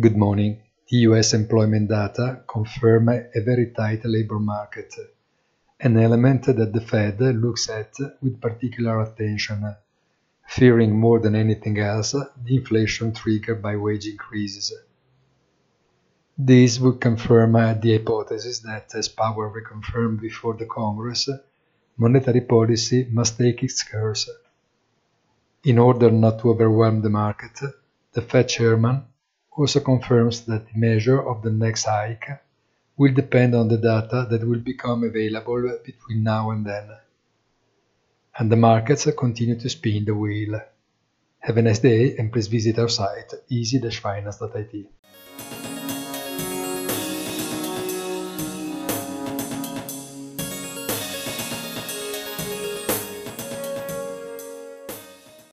Good morning. The US employment data confirm a very tight labor market, an element that the Fed looks at with particular attention, fearing more than anything else the inflation triggered by wage increases. This would confirm the hypothesis that, as Powell reconfirmed before the Congress, monetary policy must take its course. In order not to overwhelm the market, the Fed chairman also confirms that the measure of the next hike will depend on the data that will become available between now and then. And the markets continue to spin the wheel. Have a nice day and please visit our site easy-finance.it.